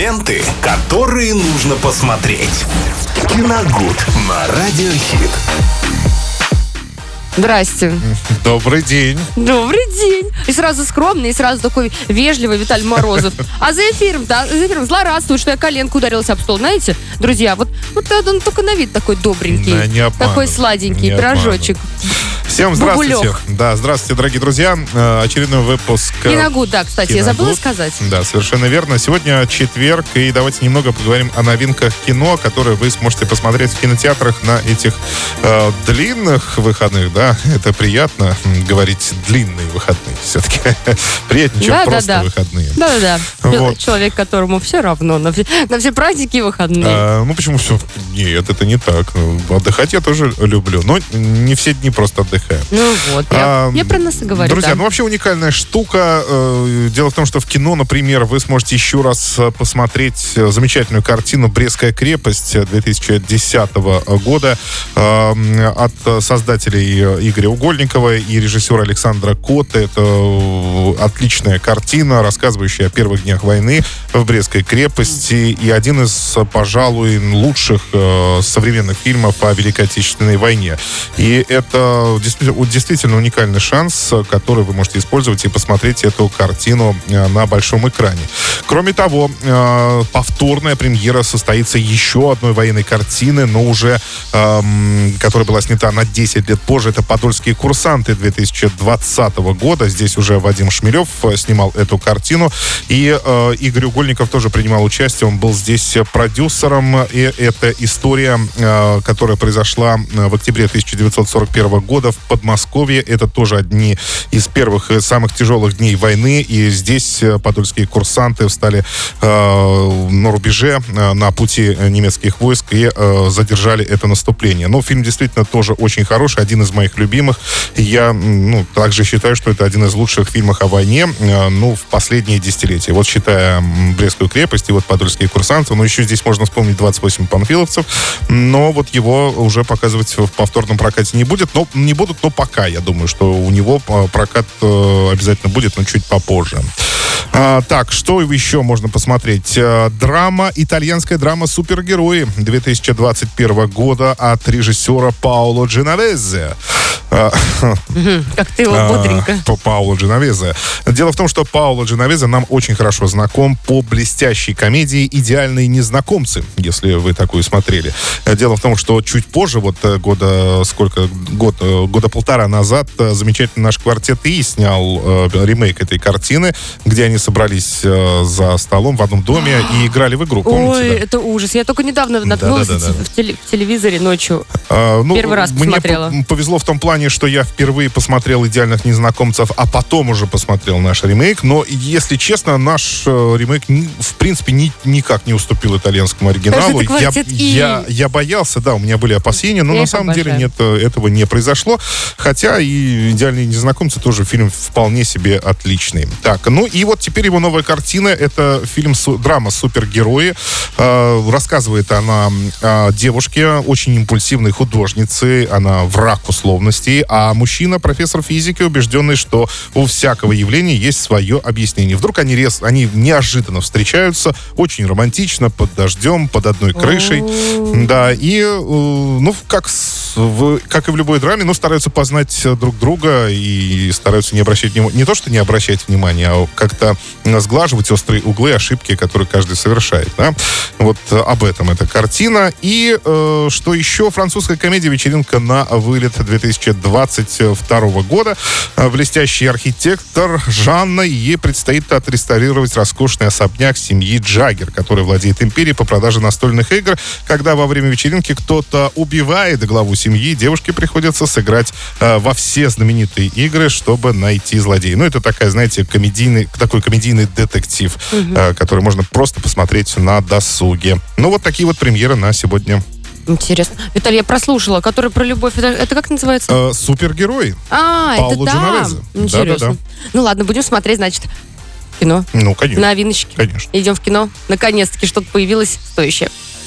Ленты, которые нужно посмотреть. Киногуд на Радиохит. Здрасте. Добрый день. Добрый день. И сразу скромный, и сразу такой вежливый Виталий Морозов. А за эфиром, да, за эфиром злорадствует, что я коленку ударилась об стол. Знаете, друзья, вот, вот он только на вид такой добренький. Не обманывай, такой сладенький не пирожочек. Всем здравствуйте. Бабулек. Да, здравствуйте, дорогие друзья. Э, Очередной выпуск. э, Киногуд, да, кстати, я забыла Киногуд. сказать. Да, совершенно верно. Сегодня четверг, и давайте немного поговорим о новинках кино, которые вы сможете посмотреть в кинотеатрах на этих э, длинных выходных. Да, это приятно говорить длинные выходные все-таки. Приятнее, чем Да, да, просто да. выходные. Да-да-да. Вот. Человек, которому все равно на все, на все праздники и выходные. А, ну почему все? Нет, это не так. Ну, Отдыхать я тоже люблю. Но не все дни просто отдыхаю. Ну вот, я, А, я про нас и говорю. Друзья, да. ну вообще уникальная штука. Э, Дело в том, что в кино, например, вы сможете еще раз э, посмотреть э, замечательную картину «Брестская крепость» э, 2010 года от создателей Игоря Угольникова и режиссера Александра Кота. Это отличная картина, рассказывающая о первых днях войны в Брестской крепости и один из, пожалуй, лучших современных фильмов о Великой Отечественной войне. И это действительно, действительно уникальный шанс, который вы можете использовать и посмотреть эту картину э, на большом экране. Кроме того, э, повторная премьера состоится еще одной военной картины, но уже, эм, которая была снята на 10 лет позже. Это «Подольские курсанты» 2020 года. Здесь уже Вадим Шмелев э, снимал эту картину. И Игорь Угольников тоже принимал участие. Он был здесь продюсером. И это история, которая произошла в октябре 1941 года в Подмосковье. Это тоже одни из первых и самых тяжелых дней войны. И здесь э, подольские курсанты встали э, на рубеже, э, на пути немецких войск и э, задержали это наступление. Но фильм действительно тоже очень хороший, один из моих любимых. Я ну, также считаю, что это один из лучших фильмов о войне э, ну, в последние десятилетия. Вот считая Брестскую крепость и вот Подольские курсанты, но еще здесь можно вспомнить 28 панфиловцев, но вот его уже показывать в повторном прокате не будет, но не будут, но пока, я думаю, что у него э, прокат э, обязательно будет, но чуть попозже. А, так, что еще можно посмотреть? Э, Драма, итальянская драма «Супергерои» 2021 года от режиссера Пауло Дженовезе. Как ты его бодренько. а, По Пауло Дженовезе. Дело в том, что Пауло Дженовезе нам очень хорошо знаком по блестящей комедии «Идеальные незнакомцы», если вы такую смотрели. Дело в том, что чуть позже, вот э, года сколько, год, э, года полтора назад, э, замечательный наш квартет И снял ремейк этой картины, где они собрались за столом в одном доме и играли в игру, помните? Ой, да? это ужас. Я только недавно наткнулась теле- в телевизоре ночью. А, ну, Первый раз мне посмотрела. по- повезло в том плане, что я впервые посмотрел «Идеальных незнакомцев», а потом уже посмотрел наш ремейк. Но, если честно, наш э, ремейк, в принципе, ни- никак не уступил итальянскому оригиналу. Я, я, я боялся, да, у меня были опасения, но Я на самом деле обожаю. нет, э, этого не произошло. Хотя и «Идеальные незнакомцы» тоже фильм вполне себе отличный. Так, ну и вот теперь его новая картина, это фильм, драма «Супергерои». Э, рассказывает она о девушке, очень импульсивной художнице, она враг условностей, а мужчина, профессор физики, убежденный, что у всякого явления есть свое объяснение. Вдруг они, рез, они неожиданно встречаются, очень романтично, под дождем, под одной крышей. Да, и, э, ну, как, в, как и в любой драме, ну, стараются познать э, друг друга и стараются не обращать внимания, не то, что не обращать внимания, а как-то э, сглаживать острые углы, ошибки, которые каждый совершает, да. Вот э, об этом эта картина. И э, что еще? Французская комедия «Вечеринка на вылет» 2022 года. Блестящий архитектор Жанна, ей предстоит отреставрировать роскошный особняк семьи Джаггер, который владеет империей по продаже настольных игр. Когда во время вечеринки кто-то убивает главу семьи, девушке приходится сыграть э, во все знаменитые игры, чтобы найти злодея. Ну, это такая, знаете, комедийный, такой комедийный детектив, э, который можно просто посмотреть на досуге. Ну, вот такие вот премьеры на сегодня. Интересно. Виталий, я прослушала, который про любовь. Это, это как называется? Э, супергерой. А, Пауло это там. Дженовезе. Интересно. Да-да-да. Ну ладно, будем смотреть, значит, кино. Ну, конечно. Новиночки. Конечно. Идем в кино. Наконец-таки что-то появилось стоящее.